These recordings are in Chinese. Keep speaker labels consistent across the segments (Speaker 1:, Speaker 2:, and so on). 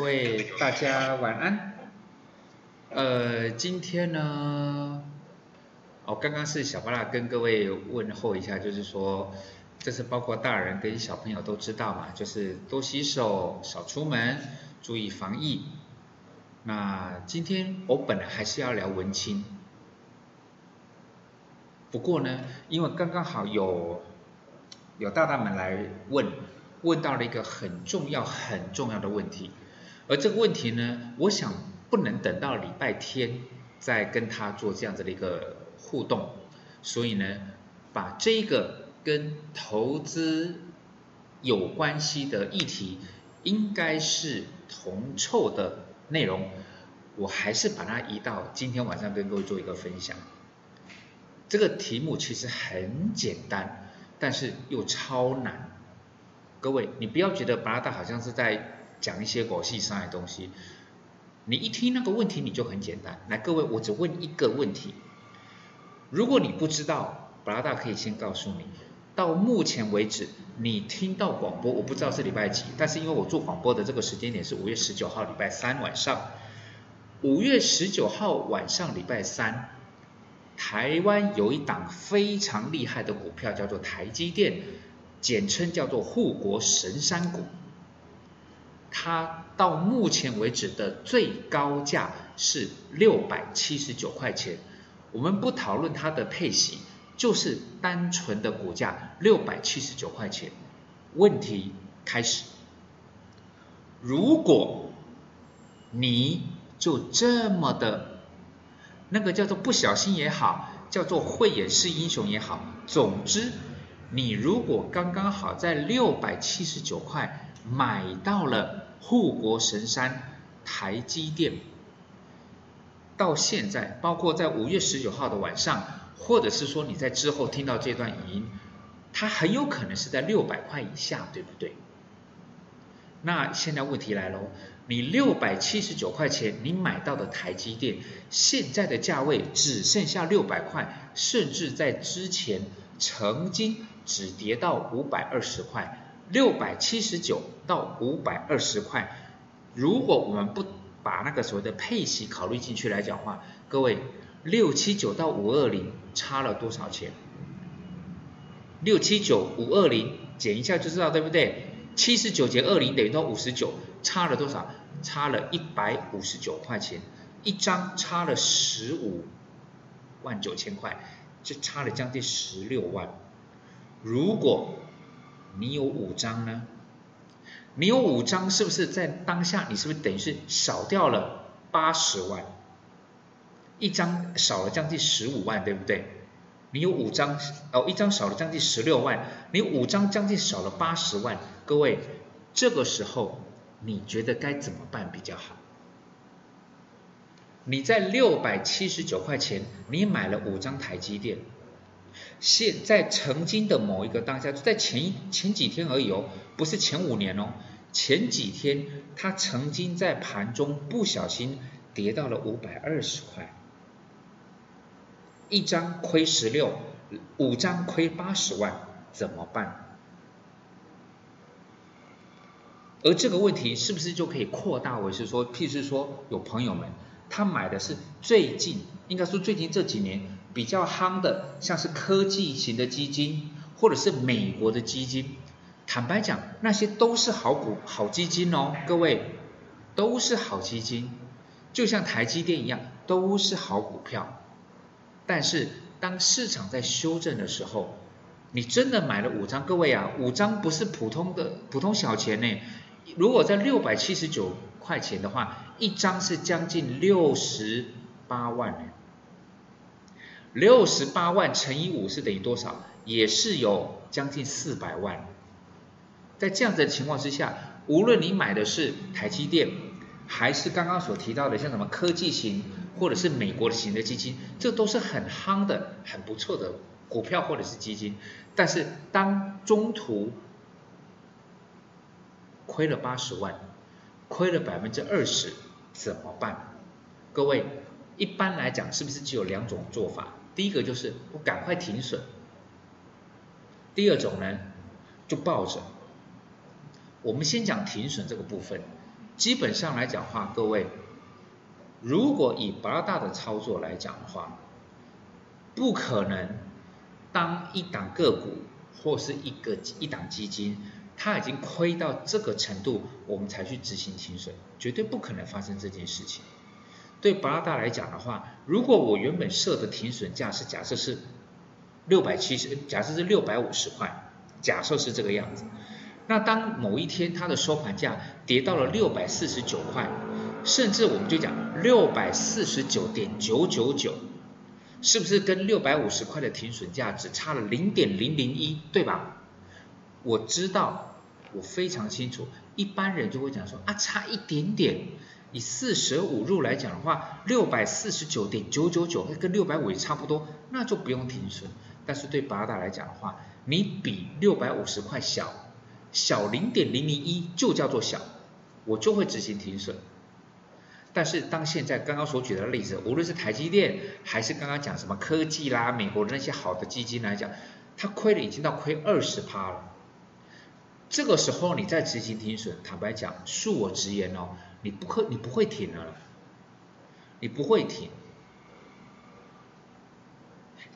Speaker 1: 各位大家晚安。呃，今天呢，哦，刚刚是小巴拉跟各位问候一下，就是说，这是包括大人跟小朋友都知道嘛，就是多洗手，少出门，注意防疫。那今天我本来还是要聊文青，不过呢，因为刚刚好有有大大们来问，问到了一个很重要很重要的问题，而这个问题呢，我想不能等到礼拜天再跟他做这样子的一个互动，所以呢，把这个跟投资有关系的议题，应该是同臭的内容，我还是把它移到今天晚上跟各位做一个分享。这个题目其实很简单，但是又超难。各位，你不要觉得巴拉达好像是在讲一些国际上的东西，你一听那个问题你就很简单。来，各位，我只问一个问题：如果你不知道，巴拉达可以先告诉你，到目前为止你听到广播，我不知道是礼拜几，但是因为我做广播的这个时间点是五月十九号礼拜三晚上，五月十九号晚上礼拜三。台湾有一档非常厉害的股票，叫做台积电，简称叫做护国神山股。它到目前为止的最高价是六百七十九块钱。我们不讨论它的配息，就是单纯的股价六百七十九块钱。问题开始，如果你就这么的。那个叫做不小心也好，叫做慧眼识英雄也好，总之，你如果刚刚好在六百七十九块买到了护国神山台积电，到现在，包括在五月十九号的晚上，或者是说你在之后听到这段语音，它很有可能是在六百块以下，对不对？那现在问题来喽。你六百七十九块钱，你买到的台积电现在的价位只剩下六百块，甚至在之前曾经只跌到五百二十块，六百七十九到五百二十块。如果我们不把那个所谓的配息考虑进去来讲话，各位六七九到五二零差了多少钱？六七九五二零减一下就知道，对不对？七十九减二零等于到五十九，差了多少？差了一百五十九块钱，一张差了十五万九千块，就差了将近十六万。如果你有五张呢？你有五张，是不是在当下你是不是等于是少掉了八十万？一张少了将近十五万，对不对？你有五张，哦，一张少了将近十六万，你五张将近少了八十万。各位，这个时候。你觉得该怎么办比较好？你在六百七十九块钱，你买了五张台积电，现在曾经的某一个当下，就在前一前几天而已哦，不是前五年哦，前几天它曾经在盘中不小心跌到了五百二十块，一张亏十六，五张亏八十万，怎么办？而这个问题是不是就可以扩大为是说，譬如说有朋友们他买的是最近应该说最近这几年比较夯的，像是科技型的基金或者是美国的基金，坦白讲那些都是好股好基金哦，各位都是好基金，就像台积电一样都是好股票，但是当市场在修正的时候，你真的买了五张，各位啊，五张不是普通的普通小钱呢。如果在六百七十九块钱的话，一张是将近六十八万六十八万乘以五是等于多少？也是有将近四百万。在这样子的情况之下，无论你买的是台积电，还是刚刚所提到的像什么科技型，或者是美国型的基金，这都是很夯的、很不错的股票或者是基金。但是当中途亏了八十万，亏了百分之二十，怎么办？各位，一般来讲是不是只有两种做法？第一个就是我赶快停损，第二种呢就抱着。我们先讲停损这个部分，基本上来讲话，各位，如果以巴拉大的操作来讲的话，不可能当一档个股或是一个一档基金。它已经亏到这个程度，我们才去执行停损，绝对不可能发生这件事情。对巴拉达来讲的话，如果我原本设的停损价是假设是六百七十，假设是六百五十块，假设是这个样子，那当某一天它的收盘价跌到了六百四十九块，甚至我们就讲六百四十九点九九九，是不是跟六百五十块的停损价只差了零点零零一，对吧？我知道。我非常清楚，一般人就会讲说啊，差一点点。以四舍五入来讲的话，六百四十九点九九九会，跟六百五也差不多，那就不用停损。但是对八大来讲的话，你比六百五十块小，小零点零零一就叫做小，我就会执行停损。但是当现在刚刚所举的例子，无论是台积电，还是刚刚讲什么科技啦、美国的那些好的基金来讲，它亏了已经到亏二十趴了。这个时候你再执行停损，坦白讲，恕我直言哦，你不可你不会停了，你不会停。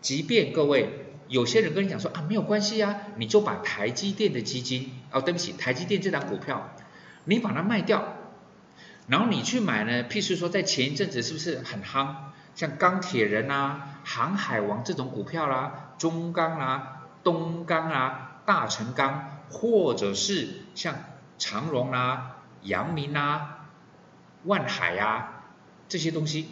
Speaker 1: 即便各位有些人跟你讲说啊没有关系啊，你就把台积电的基金哦，对不起，台积电这档股票，你把它卖掉，然后你去买呢，譬如说在前一阵子是不是很夯，像钢铁人啊、航海王这种股票啦，中钢啦、东钢啦、大成钢。或者是像长荣啊、阳明啊、万海啊这些东西，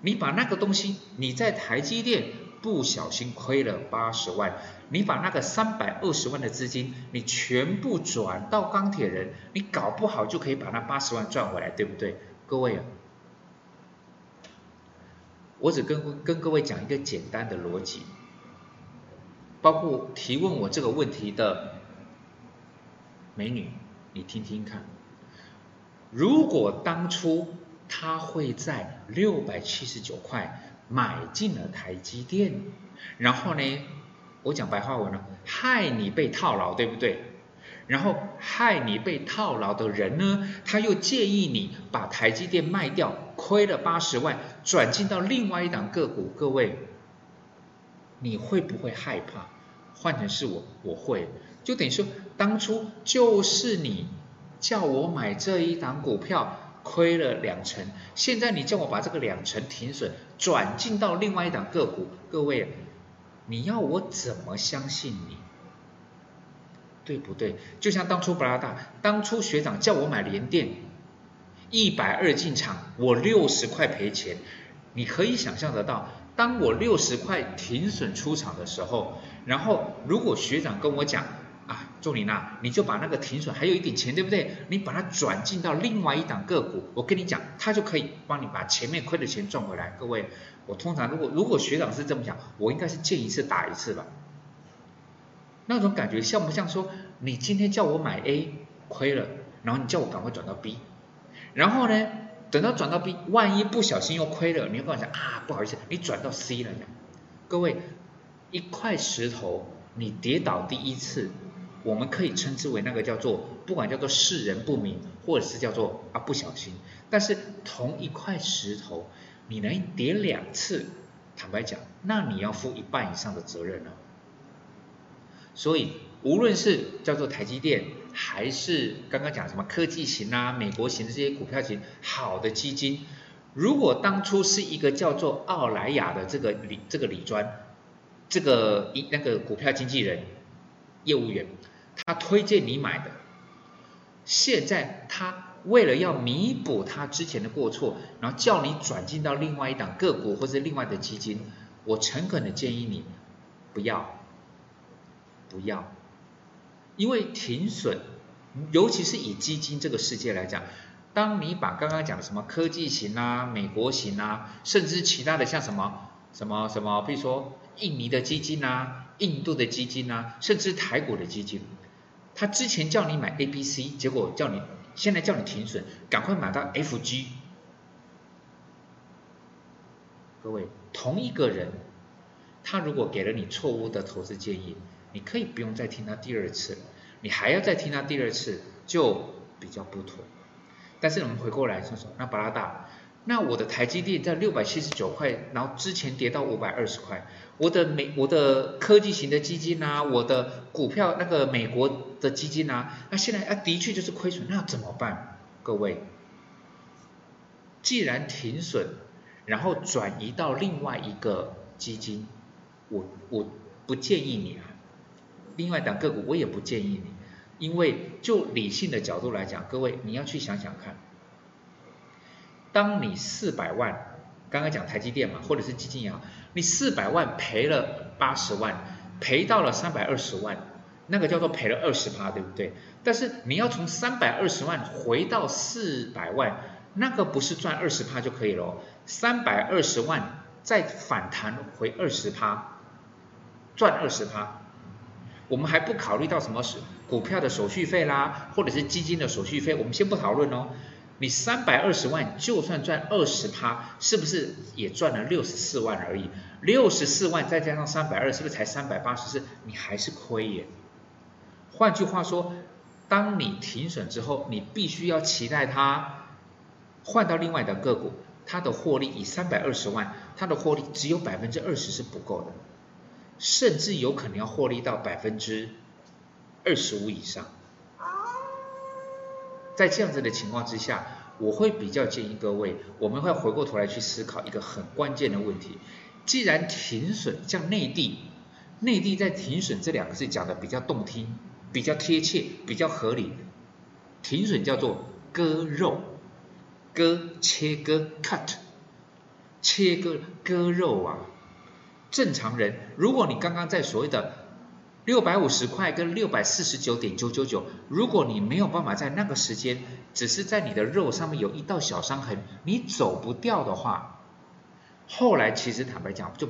Speaker 1: 你把那个东西你在台积电不小心亏了八十万，你把那个三百二十万的资金你全部转到钢铁人，你搞不好就可以把那八十万赚回来，对不对？各位啊，我只跟跟各位讲一个简单的逻辑，包括提问我这个问题的。美女，你听听看，如果当初他会在六百七十九块买进了台积电，然后呢，我讲白话文了，害你被套牢，对不对？然后害你被套牢的人呢，他又建议你把台积电卖掉，亏了八十万，转进到另外一档个股，各位，你会不会害怕？换成是我，我会。就等于说，当初就是你叫我买这一档股票，亏了两成，现在你叫我把这个两成停损转进到另外一档个股，各位，你要我怎么相信你？对不对？就像当初布拉大，当初学长叫我买联电，一百二进场，我六十块赔钱，你可以想象得到，当我六十块停损出场的时候，然后如果学长跟我讲。啊，仲林呐，你就把那个停损还有一点钱，对不对？你把它转进到另外一档个股，我跟你讲，它就可以帮你把前面亏的钱赚回来。各位，我通常如果如果学长是这么讲，我应该是见一次打一次吧。那种感觉像不像说，你今天叫我买 A 亏了，然后你叫我赶快转到 B，然后呢，等到转到 B，万一不小心又亏了，你又跟我讲啊，不好意思，你转到 C 了。各位，一块石头，你跌倒第一次。我们可以称之为那个叫做，不管叫做世人不明，或者是叫做啊不小心。但是同一块石头，你能叠两次，坦白讲，那你要负一半以上的责任了。所以无论是叫做台积电，还是刚刚讲什么科技型啊、美国型的这些股票型好的基金，如果当初是一个叫做奥莱雅的这个李这个李专，这个一那个股票经纪人业务员。他推荐你买的，现在他为了要弥补他之前的过错，然后叫你转进到另外一档个股或者另外的基金，我诚恳的建议你不要，不要，因为停损，尤其是以基金这个世界来讲，当你把刚刚讲的什么科技型啊、美国型啊，甚至其他的像什么什么什么，比如说印尼的基金啊、印度的基金啊，甚至台股的基金。他之前叫你买 A、B、C，结果叫你现在叫你停损，赶快买到 F、G。各位，同一个人，他如果给了你错误的投资建议，你可以不用再听他第二次，你还要再听他第二次，就比较不妥。但是我们回过来说说，那巴拉大，那我的台积电在六百七十九块，然后之前跌到五百二十块，我的美我的科技型的基金啊，我的股票那个美国的基金啊，那现在啊的确就是亏损，那怎么办？各位，既然停损。然后转移到另外一个基金，我我不建议你啊。另外档个股我也不建议你，因为就理性的角度来讲，各位你要去想想看，当你四百万，刚刚讲台积电嘛，或者是基金也好，你四百万赔了八十万，赔到了三百二十万，那个叫做赔了二十趴，对不对？但是你要从三百二十万回到四百万。那个不是赚二十趴就可以了，三百二十万再反弹回二十趴，赚二十趴。我们还不考虑到什么是股票的手续费啦，或者是基金的手续费，我们先不讨论哦。你三百二十万就算赚二十趴，是不是也赚了六十四万而已？六十四万再加上三百二，是不是才三百八十四？你还是亏耶。换句话说，当你停损之后，你必须要期待它。换到另外的个股，它的获利以三百二十万，它的获利只有百分之二十是不够的，甚至有可能要获利到百分之二十五以上。在这样子的情况之下，我会比较建议各位，我们会回过头来去思考一个很关键的问题：既然停损，像内地，内地在停损这两个字讲的比较动听，比较贴切，比较合理，停损叫做割肉。割切割 cut，切割割肉啊！正常人，如果你刚刚在所谓的六百五十块跟六百四十九点九九九，如果你没有办法在那个时间，只是在你的肉上面有一道小伤痕，你走不掉的话，后来其实坦白讲就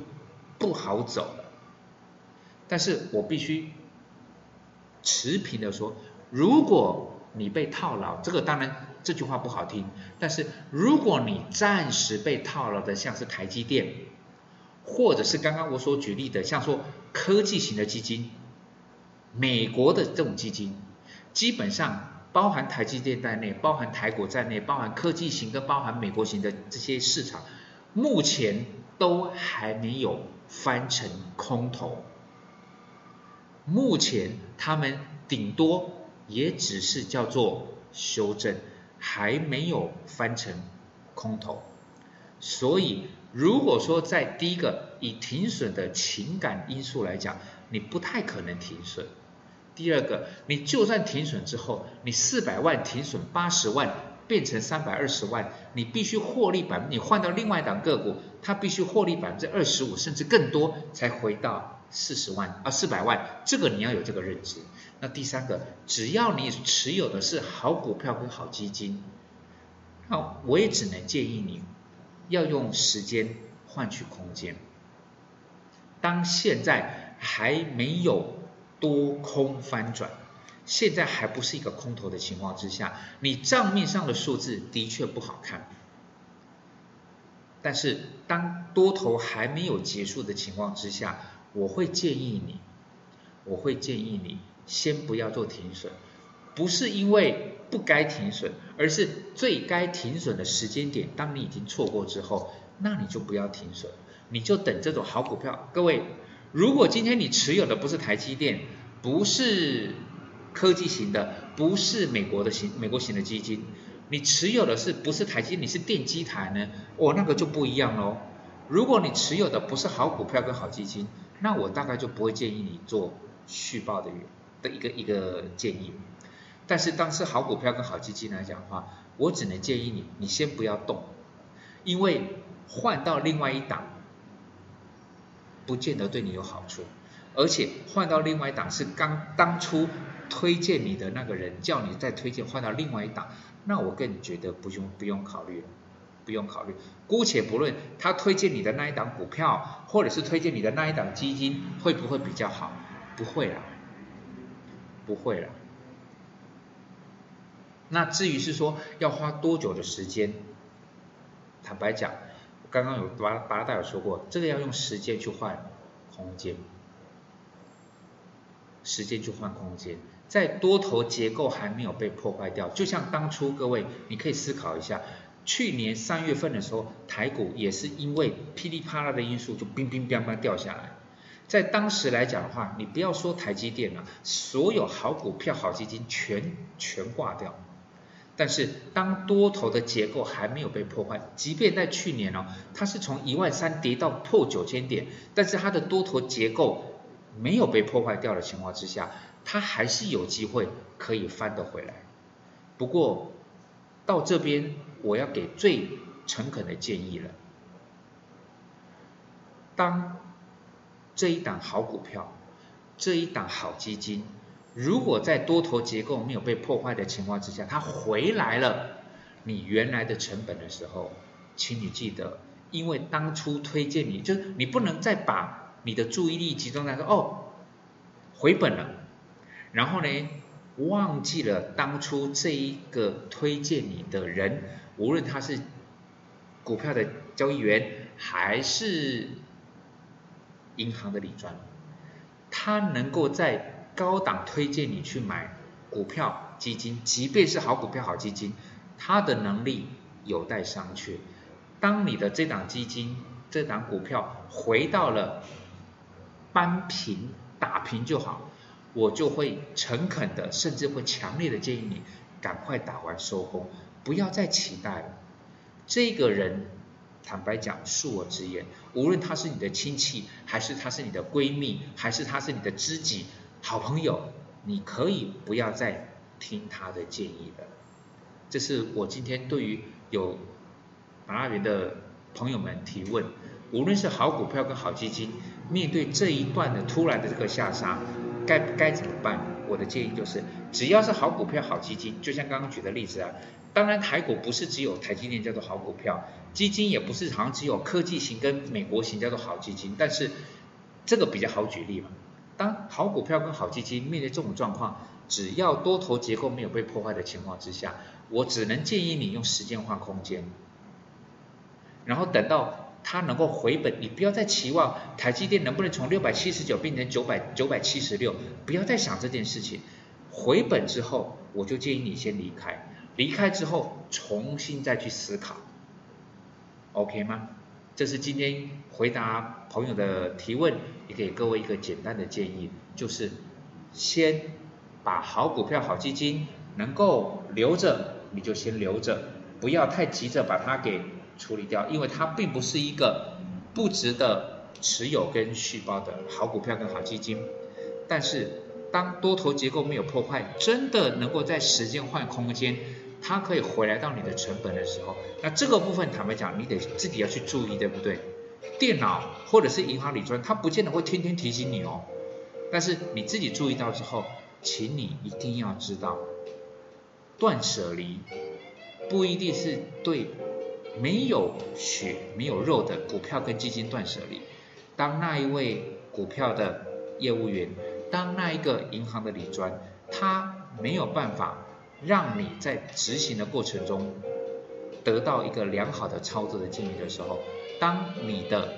Speaker 1: 不好走了。但是我必须持平的说，如果你被套牢，这个当然。这句话不好听，但是如果你暂时被套牢的，像是台积电，或者是刚刚我所举例的，像说科技型的基金，美国的这种基金，基本上包含台积电在内，包含台股在内，包含科技型跟包含美国型的这些市场，目前都还没有翻成空头，目前他们顶多也只是叫做修正。还没有翻成空头，所以如果说在第一个以停损的情感因素来讲，你不太可能停损。第二个，你就算停损之后，你四百万停损八十万变成三百二十万，你必须获利百，你换到另外一档个股，它必须获利百分之二十五甚至更多才回到四十万啊四百万，这个你要有这个认知。那第三个，只要你持有的是好股票跟好基金，那我也只能建议你要用时间换取空间。当现在还没有多空翻转，现在还不是一个空头的情况之下，你账面上的数字的确不好看。但是当多头还没有结束的情况之下，我会建议你，我会建议你。先不要做停损，不是因为不该停损，而是最该停损的时间点，当你已经错过之后，那你就不要停损，你就等这种好股票。各位，如果今天你持有的不是台积电，不是科技型的，不是美国的型美国型的基金，你持有的是不是台积，你是电机台呢？哦，那个就不一样喽。如果你持有的不是好股票跟好基金，那我大概就不会建议你做续报的的一个一个建议，但是当是好股票跟好基金来讲的话，我只能建议你，你先不要动，因为换到另外一档，不见得对你有好处，而且换到另外一档是刚当初推荐你的那个人叫你再推荐换到另外一档，那我更觉得不用不用考虑了，不用考虑，姑且不论他推荐你的那一档股票，或者是推荐你的那一档基金会不会比较好，不会了。不会了。那至于是说要花多久的时间，坦白讲，刚刚有巴巴拉达有说过，这个要用时间去换空间，时间去换空间，在多头结构还没有被破坏掉，就像当初各位，你可以思考一下，去年三月份的时候，台股也是因为噼里啪啦的因素就冰冰乓乓掉下来。在当时来讲的话，你不要说台积电了，所有好股票、好基金全全挂掉。但是当多头的结构还没有被破坏，即便在去年哦，它是从一万三跌到破九千点，但是它的多头结构没有被破坏掉的情况之下，它还是有机会可以翻得回来。不过到这边我要给最诚恳的建议了，当这一档好股票，这一档好基金，如果在多头结构没有被破坏的情况之下，它回来了你原来的成本的时候，请你记得，因为当初推荐你，就是你不能再把你的注意力集中在说哦回本了，然后呢忘记了当初这一个推荐你的人，无论他是股票的交易员还是。银行的理专，他能够在高档推荐你去买股票基金，即便是好股票好基金，它的能力有待商榷。当你的这档基金、这档股票回到了扳平、打平就好，我就会诚恳的，甚至会强烈的建议你赶快打完收工，不要再期待了。这个人。坦白讲，恕我直言，无论他是你的亲戚，还是他是你的闺蜜，还是他是你的知己、好朋友，你可以不要再听他的建议了。这是我今天对于有马拉园的朋友们提问，无论是好股票跟好基金，面对这一段的突然的这个下杀，该该怎么办？我的建议就是，只要是好股票、好基金，就像刚刚举的例子啊。当然，台股不是只有台积电叫做好股票，基金也不是好像只有科技型跟美国型叫做好基金。但是这个比较好举例嘛。当好股票跟好基金面对这种状况，只要多头结构没有被破坏的情况之下，我只能建议你用时间换空间，然后等到它能够回本，你不要再期望台积电能不能从六百七十九变成九百九百七十六，不要再想这件事情。回本之后，我就建议你先离开。离开之后，重新再去思考，OK 吗？这是今天回答朋友的提问，也给各位一个简单的建议，就是先把好股票、好基金能够留着，你就先留着，不要太急着把它给处理掉，因为它并不是一个不值得持有跟续报的好股票跟好基金，但是当多头结构没有破坏，真的能够在时间换空间。它可以回来到你的成本的时候，那这个部分坦白讲，你得自己要去注意，对不对？电脑或者是银行理专，它不见得会天天提醒你哦。但是你自己注意到之后，请你一定要知道，断舍离不一定是对没有血没有肉的股票跟基金断舍离。当那一位股票的业务员，当那一个银行的理专，他没有办法。让你在执行的过程中得到一个良好的操作的建议的时候，当你的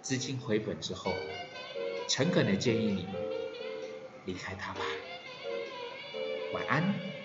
Speaker 1: 资金回本之后，诚恳的建议你离开它吧。晚安。